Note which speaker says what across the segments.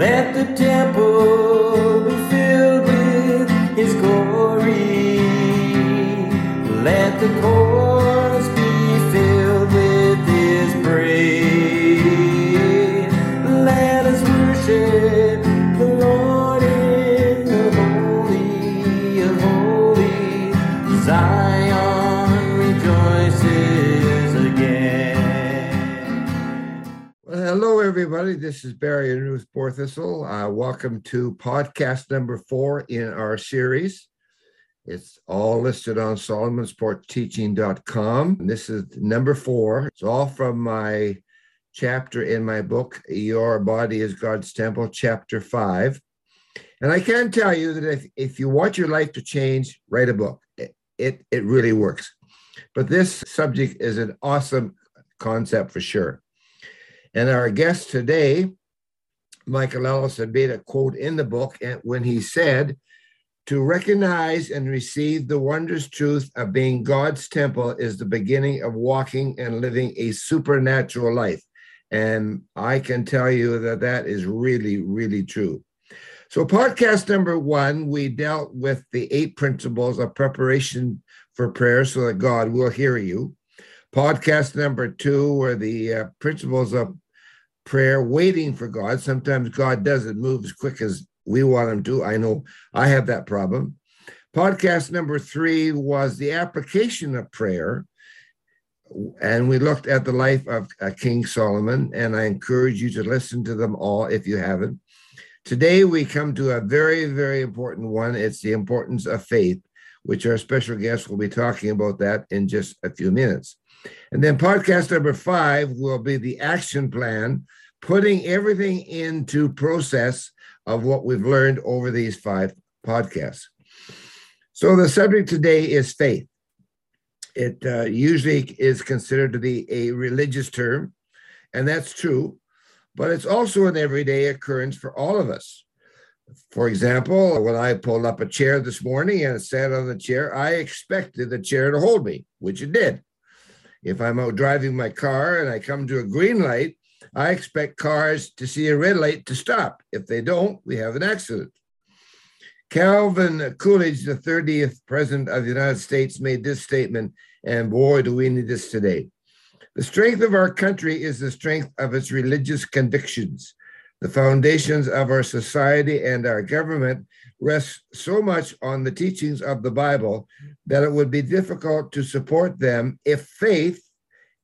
Speaker 1: Let the temple be filled with his glory. Let the
Speaker 2: everybody. This is Barry and Ruth Borthistle. Uh, welcome to podcast number four in our series. It's all listed on solomonsporchteaching.com. This is number four. It's all from my chapter in my book, Your Body is God's Temple, chapter five. And I can tell you that if, if you want your life to change, write a book. It, it, it really works. But this subject is an awesome concept for sure. And our guest today, Michael Ellis, had made a quote in the book when he said, To recognize and receive the wondrous truth of being God's temple is the beginning of walking and living a supernatural life. And I can tell you that that is really, really true. So, podcast number one, we dealt with the eight principles of preparation for prayer so that God will hear you. Podcast number two were the uh, principles of prayer, waiting for God. Sometimes God doesn't move as quick as we want him to. I know I have that problem. Podcast number three was the application of prayer. And we looked at the life of uh, King Solomon, and I encourage you to listen to them all if you haven't. Today, we come to a very, very important one. It's the importance of faith, which our special guest will be talking about that in just a few minutes. And then podcast number five will be the action plan, putting everything into process of what we've learned over these five podcasts. So the subject today is faith. It uh, usually is considered to be a religious term, and that's true, but it's also an everyday occurrence for all of us. For example, when I pulled up a chair this morning and sat on the chair, I expected the chair to hold me, which it did. If I'm out driving my car and I come to a green light, I expect cars to see a red light to stop. If they don't, we have an accident. Calvin Coolidge, the 30th President of the United States, made this statement, and boy, do we need this today. The strength of our country is the strength of its religious convictions. The foundations of our society and our government rest so much on the teachings of the Bible that it would be difficult to support them if faith,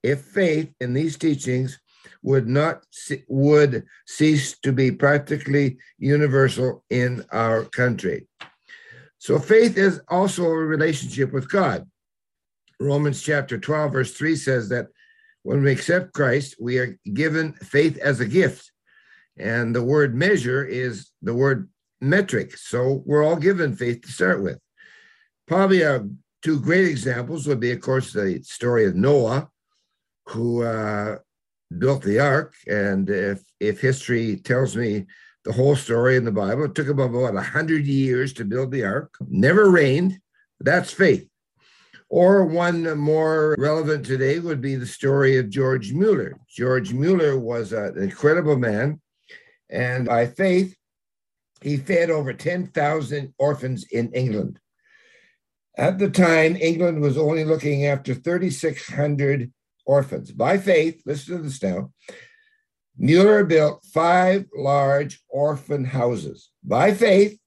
Speaker 2: if faith in these teachings would not would cease to be practically universal in our country. So faith is also a relationship with God. Romans chapter 12 verse 3 says that when we accept Christ, we are given faith as a gift. And the word measure is the word metric. So we're all given faith to start with. Probably uh, two great examples would be, of course, the story of Noah, who uh, built the ark. And if if history tells me the whole story in the Bible, it took about a hundred years to build the ark. Never rained. That's faith. Or one more relevant today would be the story of George Mueller. George Mueller was an incredible man, and by faith, he fed over 10,000 orphans in England. At the time, England was only looking after 3,600 orphans. By faith, listen to this now. Mueller built five large orphan houses. By faith,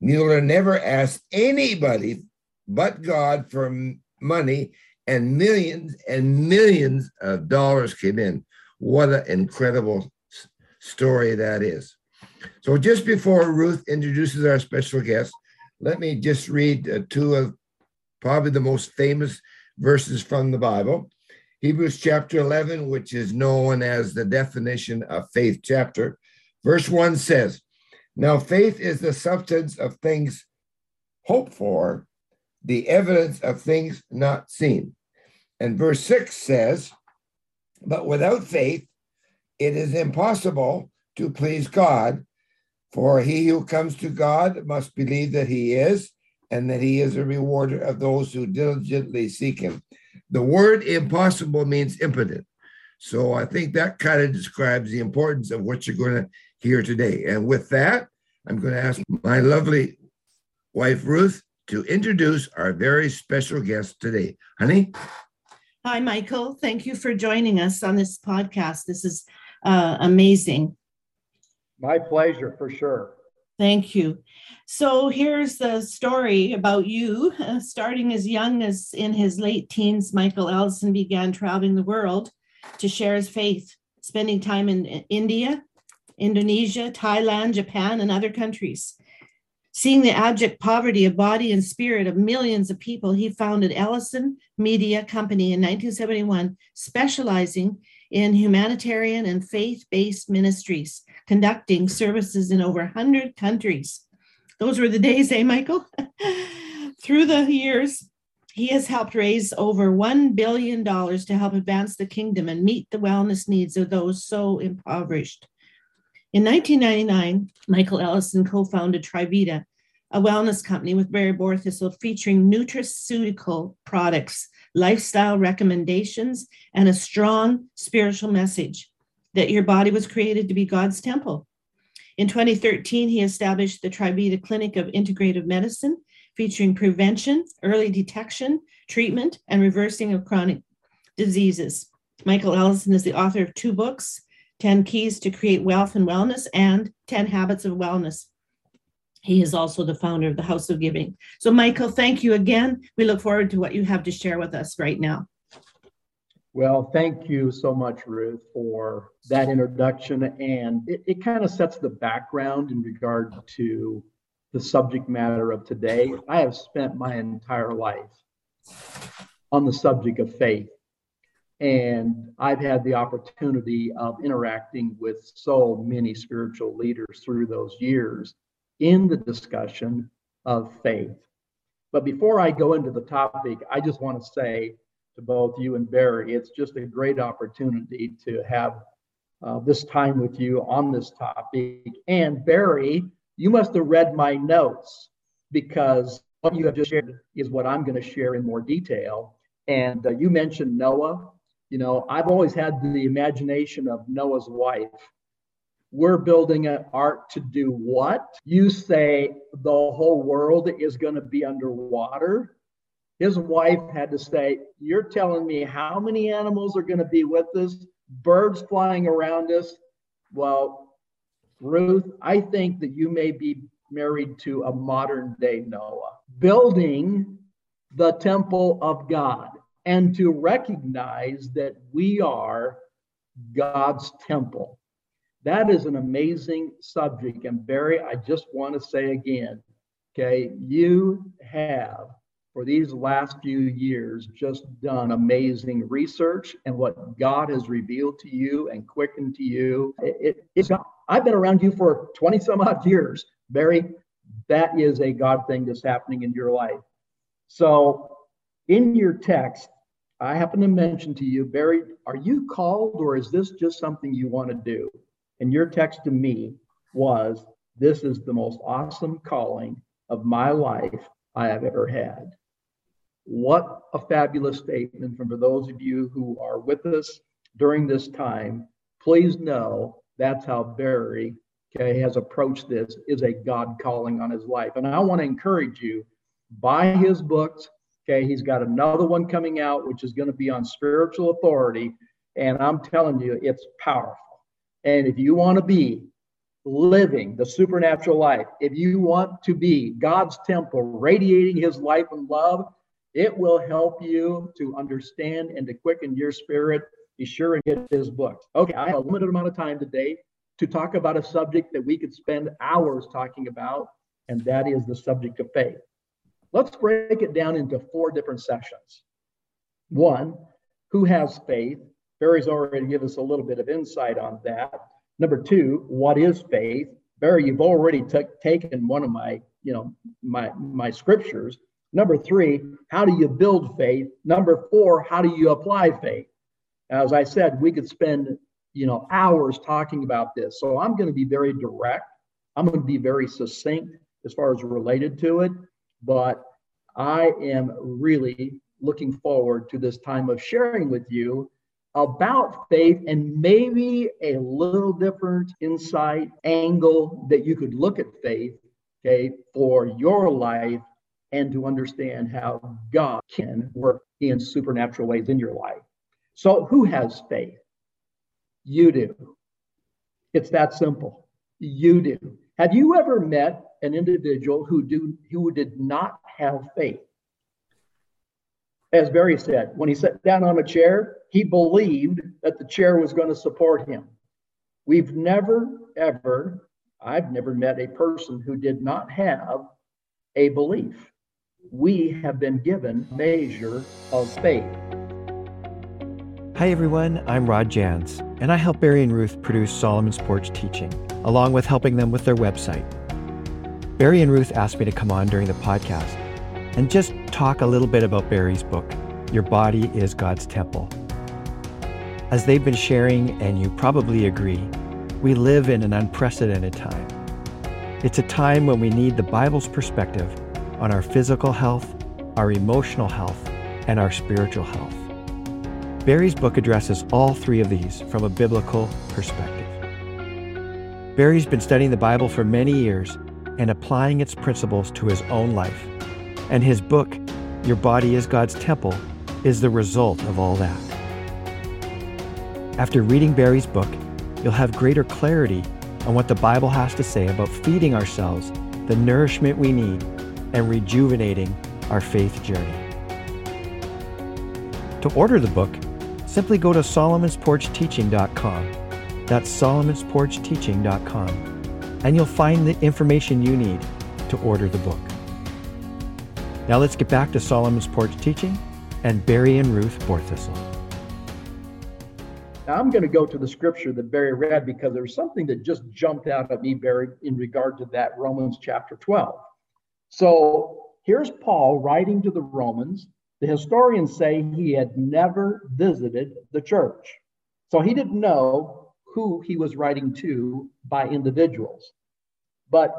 Speaker 2: Mueller never asked anybody but God for money, and millions and millions of dollars came in. What an incredible story that is. So, just before Ruth introduces our special guest, let me just read uh, two of probably the most famous verses from the Bible. Hebrews chapter 11, which is known as the definition of faith chapter. Verse 1 says, Now faith is the substance of things hoped for, the evidence of things not seen. And verse 6 says, But without faith, it is impossible to please God, for he who comes to God must believe that he is, and that he is a rewarder of those who diligently seek him. The word impossible means impotent. So I think that kind of describes the importance of what you're going to hear today. And with that, I'm going to ask my lovely wife, Ruth, to introduce our very special guest today. Honey?
Speaker 3: Hi, Michael. Thank you for joining us on this podcast. This is uh, amazing.
Speaker 4: My pleasure, for sure.
Speaker 3: Thank you. So here's the story about you. Uh, starting as young as in his late teens, Michael Ellison began traveling the world to share his faith, spending time in India, Indonesia, Thailand, Japan, and other countries. Seeing the abject poverty of body and spirit of millions of people, he founded Ellison Media Company in 1971, specializing in humanitarian and faith based ministries, conducting services in over 100 countries. Those were the days, eh, Michael? Through the years, he has helped raise over $1 billion to help advance the kingdom and meet the wellness needs of those so impoverished. In 1999, Michael Ellison co founded Trivita, a wellness company with Barry Borthistle featuring nutraceutical products, lifestyle recommendations, and a strong spiritual message that your body was created to be God's temple. In 2013, he established the Trivita Clinic of Integrative Medicine featuring prevention, early detection, treatment, and reversing of chronic diseases. Michael Ellison is the author of two books 10 Keys to Create Wealth and Wellness and 10 Habits of Wellness. He is also the founder of the House of Giving. So, Michael, thank you again. We look forward to what you have to share with us right now.
Speaker 4: Well, thank you so much, Ruth, for that introduction. And it, it kind of sets the background in regard to the subject matter of today. I have spent my entire life on the subject of faith. And I've had the opportunity of interacting with so many spiritual leaders through those years in the discussion of faith. But before I go into the topic, I just want to say to both you and Barry, it's just a great opportunity to have uh, this time with you on this topic. And Barry, you must have read my notes because what you have just shared is what I'm going to share in more detail. And uh, you mentioned Noah. You know, I've always had the imagination of Noah's wife. We're building an ark to do what? You say the whole world is going to be underwater. His wife had to say, You're telling me how many animals are going to be with us, birds flying around us? Well, Ruth, I think that you may be married to a modern day Noah, building the temple of God and to recognize that we are God's temple. That is an amazing subject. And Barry, I just want to say again, okay, you have for these last few years just done amazing research and what God has revealed to you and quickened to you. It, it. I've been around you for 20 some odd years. Barry, that is a God thing that's happening in your life. So, in your text, I happen to mention to you, Barry, are you called or is this just something you want to do? And your text to me was, This is the most awesome calling of my life I have ever had. What a fabulous statement. And for those of you who are with us during this time, please know that's how Barry okay, has approached this is a God calling on his life. And I want to encourage you, buy his books. Okay, he's got another one coming out, which is going to be on spiritual authority. And I'm telling you, it's powerful. And if you want to be living the supernatural life, if you want to be God's temple, radiating his life and love, it will help you to understand and to quicken your spirit be sure and get his books. Okay, I have a limited amount of time today to talk about a subject that we could spend hours talking about, and that is the subject of faith. Let's break it down into four different sessions. One, who has faith? Barry's already given us a little bit of insight on that. Number two, what is faith? Barry, you've already t- taken one of my, you know, my my scriptures. Number three, how do you build faith? Number four, how do you apply faith? As I said, we could spend, you know, hours talking about this. So I'm going to be very direct. I'm going to be very succinct as far as related to it, but I am really looking forward to this time of sharing with you about faith and maybe a little different insight angle that you could look at faith, okay, for your life and to understand how God can work in supernatural ways in your life. So, who has faith? You do. It's that simple. You do. Have you ever met an individual who do who did not have faith? As Barry said, when he sat down on a chair, he believed that the chair was going to support him. We've never, ever, I've never met a person who did not have a belief. We have been given measure of faith.
Speaker 5: Hi everyone, I'm Rod Jans, and I help Barry and Ruth produce Solomon's Porch Teaching, along with helping them with their website. Barry and Ruth asked me to come on during the podcast and just talk a little bit about Barry's book, Your Body is God's Temple. As they've been sharing, and you probably agree, we live in an unprecedented time. It's a time when we need the Bible's perspective on our physical health, our emotional health, and our spiritual health. Barry's book addresses all three of these from a biblical perspective. Barry's been studying the Bible for many years and applying its principles to his own life and his book, Your Body is God's Temple, is the result of all that. After reading Barry's book, you'll have greater clarity on what the Bible has to say about feeding ourselves the nourishment we need and rejuvenating our faith journey. To order the book, simply go to solomonsporchteaching.com. That's solomonsporchteaching.com, and you'll find the information you need to order the book. Now let's get back to Solomon's Porch Teaching and Barry and Ruth Borthistle.
Speaker 4: Now I'm going to go to the scripture that Barry read because there's something that just jumped out at me, Barry, in regard to that Romans chapter 12. So here's Paul writing to the Romans. The historians say he had never visited the church. So he didn't know who he was writing to by individuals. But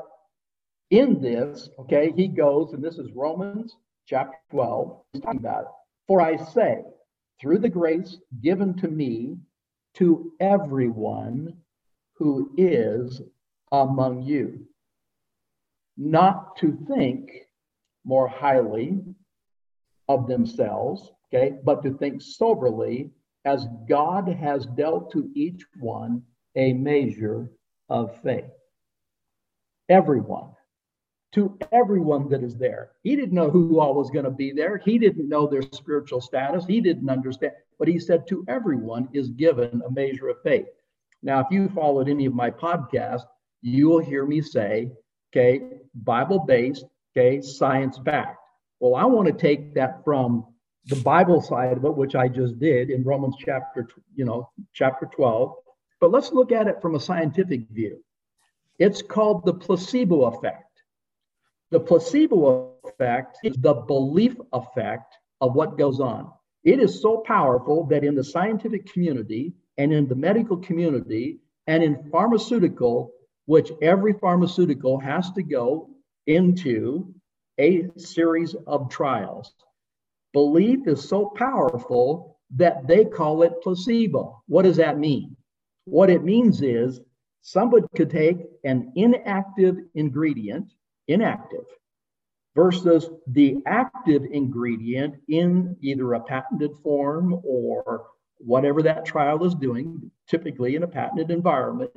Speaker 4: in this, okay, he goes, and this is Romans chapter 12, he's talking about it. For I say, through the grace given to me, to everyone who is among you, not to think more highly of themselves, okay, but to think soberly as God has dealt to each one a measure of faith. Everyone to everyone that is there. He didn't know who all was going to be there. He didn't know their spiritual status. He didn't understand. But he said, to everyone is given a measure of faith. Now, if you followed any of my podcasts, you will hear me say, okay, Bible based, okay, science backed. Well, I want to take that from the Bible side of it, which I just did in Romans chapter, you know, chapter 12. But let's look at it from a scientific view. It's called the placebo effect. The placebo effect is the belief effect of what goes on. It is so powerful that in the scientific community and in the medical community and in pharmaceutical, which every pharmaceutical has to go into a series of trials. Belief is so powerful that they call it placebo. What does that mean? What it means is somebody could take an inactive ingredient inactive versus the active ingredient in either a patented form or whatever that trial is doing, typically in a patented environment,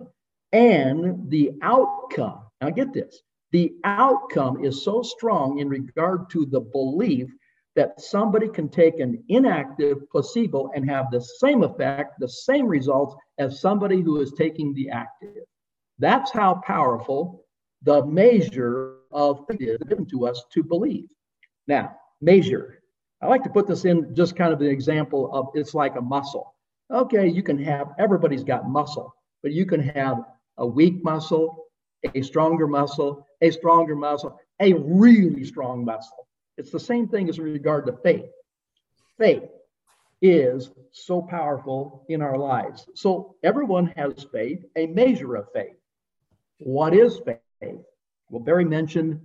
Speaker 4: and the outcome. Now, get this the outcome is so strong in regard to the belief that somebody can take an inactive placebo and have the same effect, the same results as somebody who is taking the active. That's how powerful the measure of given to us to believe. Now, measure. I like to put this in just kind of an example of it's like a muscle. Okay, you can have, everybody's got muscle, but you can have a weak muscle, a stronger muscle, a stronger muscle, a really strong muscle. It's the same thing as regard to faith. Faith is so powerful in our lives. So everyone has faith, a measure of faith. What is faith? Well, Barry mentioned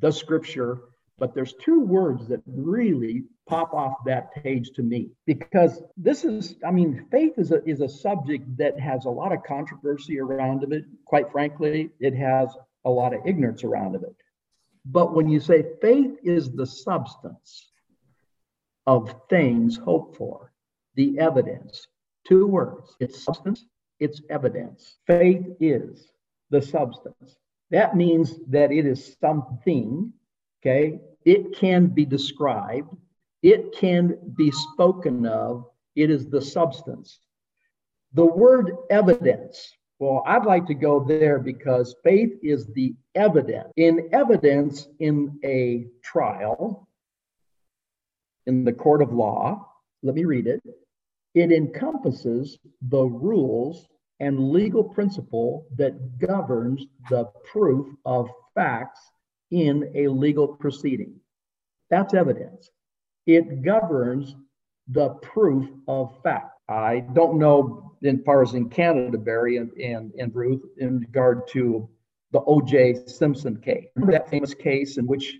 Speaker 4: the scripture, but there's two words that really pop off that page to me because this is i mean faith is a, is a subject that has a lot of controversy around of it. Quite frankly it has a lot of ignorance around of it. But when you say faith is the substance of things hoped for the evidence two words it's substance it's evidence. Faith is the substance that means that it is something okay it can be described it can be spoken of, it is the substance. The word evidence, well, I'd like to go there because faith is the evidence. In evidence in a trial, in the court of law, let me read it. It encompasses the rules and legal principle that governs the proof of facts in a legal proceeding. That's evidence it governs the proof of fact. I don't know in far as in Canada, Barry and, and, and Ruth, in regard to the O.J. Simpson case. Remember that famous case in which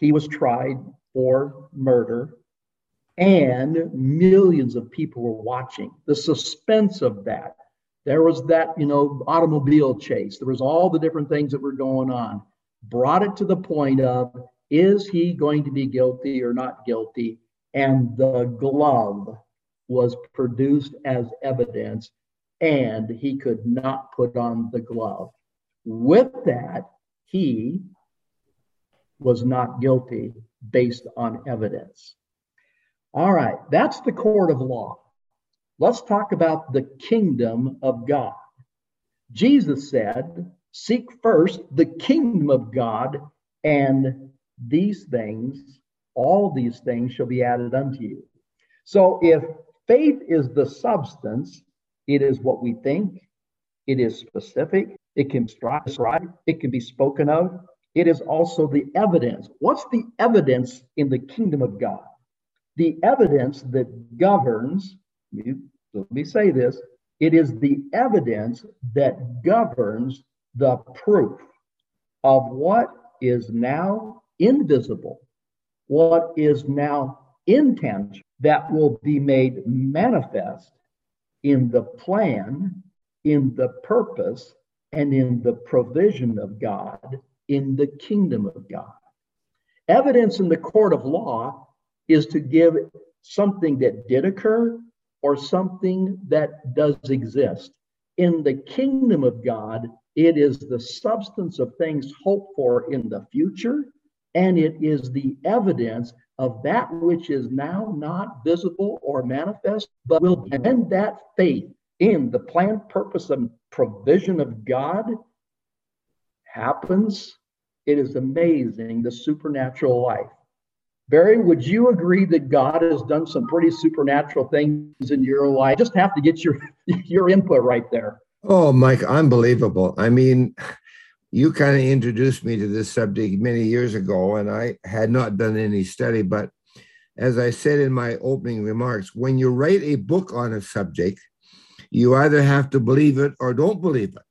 Speaker 4: he was tried for murder and millions of people were watching. The suspense of that. There was that, you know, automobile chase. There was all the different things that were going on. Brought it to the point of is he going to be guilty or not guilty? And the glove was produced as evidence, and he could not put on the glove. With that, he was not guilty based on evidence. All right, that's the court of law. Let's talk about the kingdom of God. Jesus said, Seek first the kingdom of God and these things, all these things shall be added unto you. So if faith is the substance, it is what we think, it is specific, it can describe, it can be spoken of. It is also the evidence. What's the evidence in the kingdom of God? The evidence that governs, let me say this, it is the evidence that governs the proof of what is now invisible, what is now intangible, that will be made manifest in the plan, in the purpose, and in the provision of God in the kingdom of God. Evidence in the court of law is to give something that did occur or something that does exist. In the kingdom of God, it is the substance of things hoped for in the future and it is the evidence of that which is now not visible or manifest, but will be. And that faith in the plan, purpose, and provision of God happens. It is amazing the supernatural life. Barry, would you agree that God has done some pretty supernatural things in your life? Just have to get your your input right there.
Speaker 2: Oh, Mike, unbelievable. I mean, you kind of introduced me to this subject many years ago, and I had not done any study. But as I said in my opening remarks, when you write a book on a subject, you either have to believe it or don't believe it.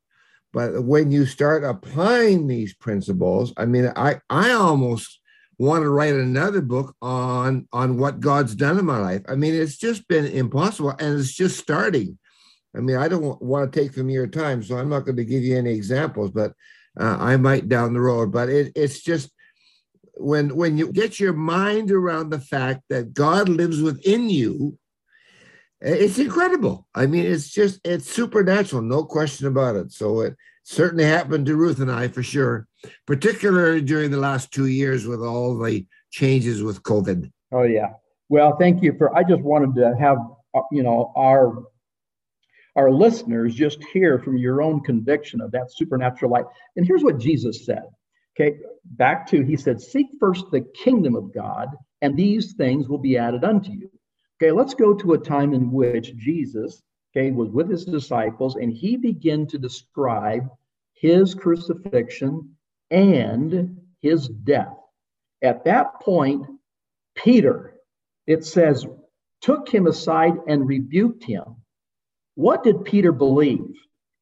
Speaker 2: But when you start applying these principles, I mean, I, I almost want to write another book on on what God's done in my life. I mean, it's just been impossible, and it's just starting. I mean, I don't want to take from your time, so I'm not going to give you any examples, but uh, I might down the road, but it, it's just when when you get your mind around the fact that God lives within you, it's incredible. I mean, it's just it's supernatural, no question about it. So it certainly happened to Ruth and I for sure, particularly during the last two years with all the changes with COVID.
Speaker 4: Oh yeah. Well, thank you for. I just wanted to have uh, you know our our listeners just hear from your own conviction of that supernatural light. And here's what Jesus said. Okay, back to, he said, Seek first the kingdom of God, and these things will be added unto you. Okay, let's go to a time in which Jesus, okay, was with his disciples, and he began to describe his crucifixion and his death. At that point, Peter, it says, took him aside and rebuked him. What did Peter believe?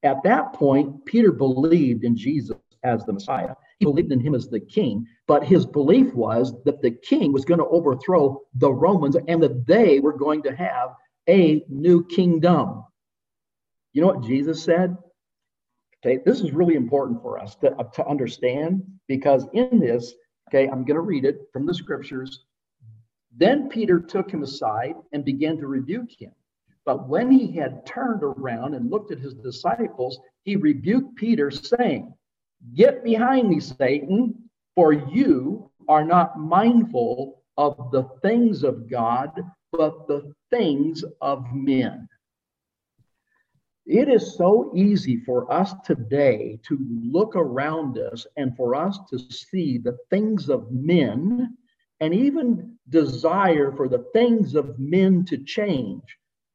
Speaker 4: At that point, Peter believed in Jesus as the Messiah. He believed in him as the king. But his belief was that the king was going to overthrow the Romans and that they were going to have a new kingdom. You know what Jesus said? Okay, this is really important for us to, uh, to understand because in this, okay, I'm going to read it from the scriptures. Then Peter took him aside and began to rebuke him. But when he had turned around and looked at his disciples, he rebuked Peter, saying, Get behind me, Satan, for you are not mindful of the things of God, but the things of men. It is so easy for us today to look around us and for us to see the things of men and even desire for the things of men to change.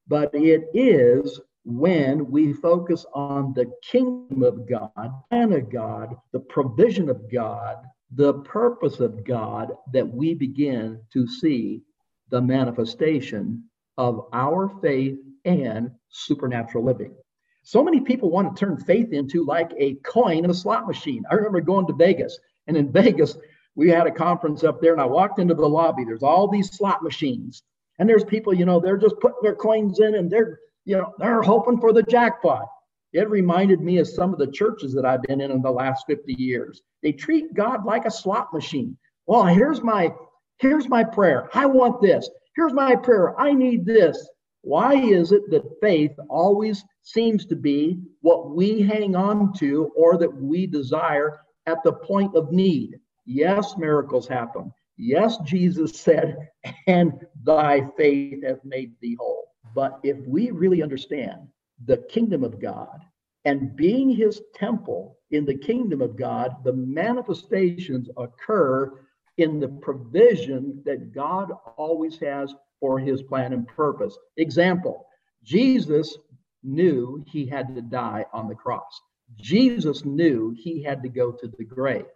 Speaker 4: But it is when we focus on the kingdom of God, and of God, the provision of God, the purpose of God, that we begin to see the manifestation of our faith and supernatural living. So many people want to turn faith into like a coin in a slot machine. I remember going to Vegas, and in Vegas, we had a conference up there, and I walked into the lobby. There's all these slot machines, and there's people, you know, they're just putting their coins in and they're, you know, they're hoping for the jackpot. It reminded me of some of the churches that I've been in in the last 50 years. They treat God like a slot machine. Well, here's my here's my prayer. I want this. Here's my prayer. I need this. Why is it that faith always seems to be what we hang on to or that we desire at the point of need? Yes, miracles happen. Yes, Jesus said, and thy faith hath made thee whole. But if we really understand the kingdom of God and being his temple in the kingdom of God, the manifestations occur in the provision that God always has for his plan and purpose. Example Jesus knew he had to die on the cross. Jesus knew he had to go to the grave.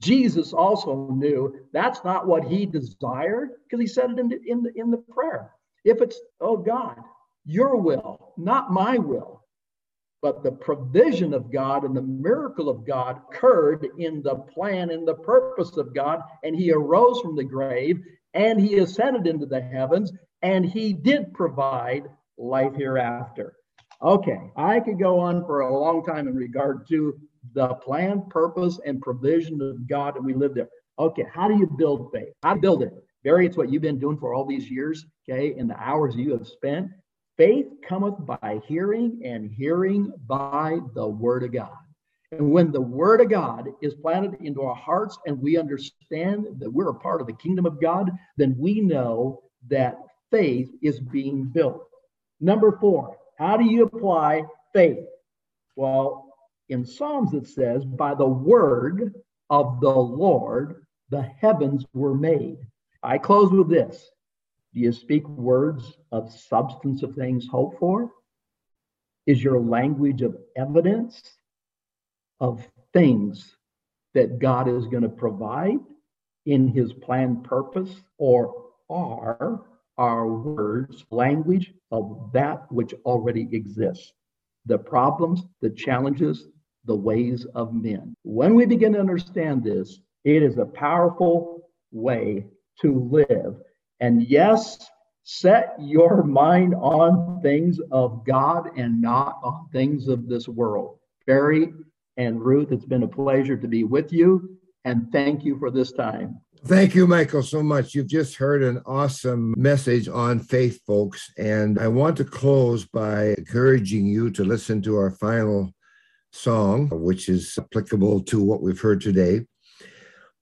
Speaker 4: Jesus also knew that's not what he desired because he said it in the, in the, in the prayer. If it's, oh God, your will, not my will, but the provision of God and the miracle of God occurred in the plan and the purpose of God. And he arose from the grave and he ascended into the heavens and he did provide life hereafter. Okay, I could go on for a long time in regard to the plan, purpose, and provision of God, and we live there. Okay, how do you build faith? How do you build it? Barry, it's what you've been doing for all these years, okay, and the hours you have spent. Faith cometh by hearing, and hearing by the word of God. And when the word of God is planted into our hearts and we understand that we're a part of the kingdom of God, then we know that faith is being built. Number four, how do you apply faith? Well, in Psalms, it says, By the word of the Lord, the heavens were made. I close with this Do you speak words of substance of things hoped for? Is your language of evidence of things that God is going to provide in his planned purpose? Or are our words language of that which already exists? The problems, the challenges, the ways of men. When we begin to understand this, it is a powerful way to live. And yes, set your mind on things of God and not on things of this world. Barry and Ruth, it's been a pleasure to be with you. And thank you for this time.
Speaker 2: Thank you, Michael, so much. You've just heard an awesome message on faith, folks. And I want to close by encouraging you to listen to our final song, which is applicable to what we've heard today.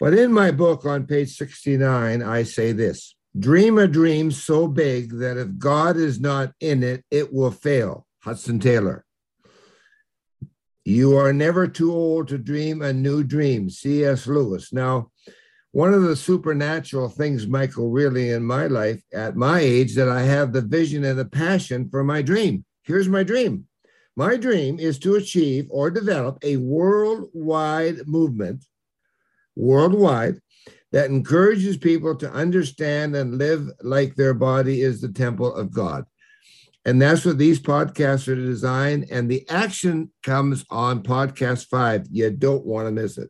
Speaker 2: But in my book on page 69, I say this Dream a dream so big that if God is not in it, it will fail. Hudson Taylor. You are never too old to dream a new dream. C.S. Lewis. Now, one of the supernatural things, Michael, really in my life at my age, that I have the vision and the passion for my dream. Here's my dream my dream is to achieve or develop a worldwide movement, worldwide, that encourages people to understand and live like their body is the temple of God. And that's what these podcasts are designed. And the action comes on podcast five. You don't want to miss it.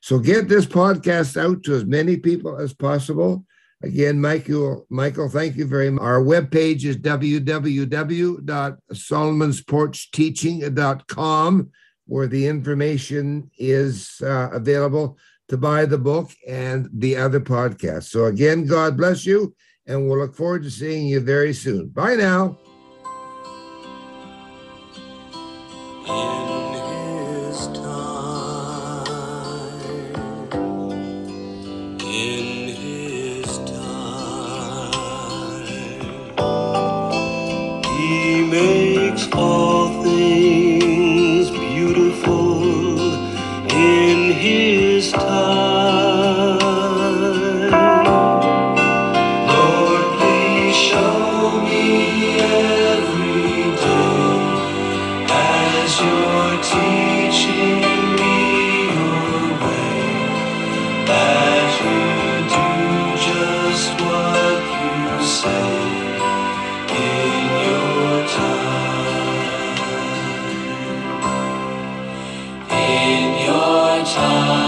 Speaker 1: So get this podcast out to as many people as possible. Again, Michael, Michael, thank you very much. Our webpage is www.solomonsporchteaching.com, where the information is uh, available to buy the book and the other podcasts. So, again, God bless you, and we'll look forward to seeing you very soon. Bye now.
Speaker 6: Time.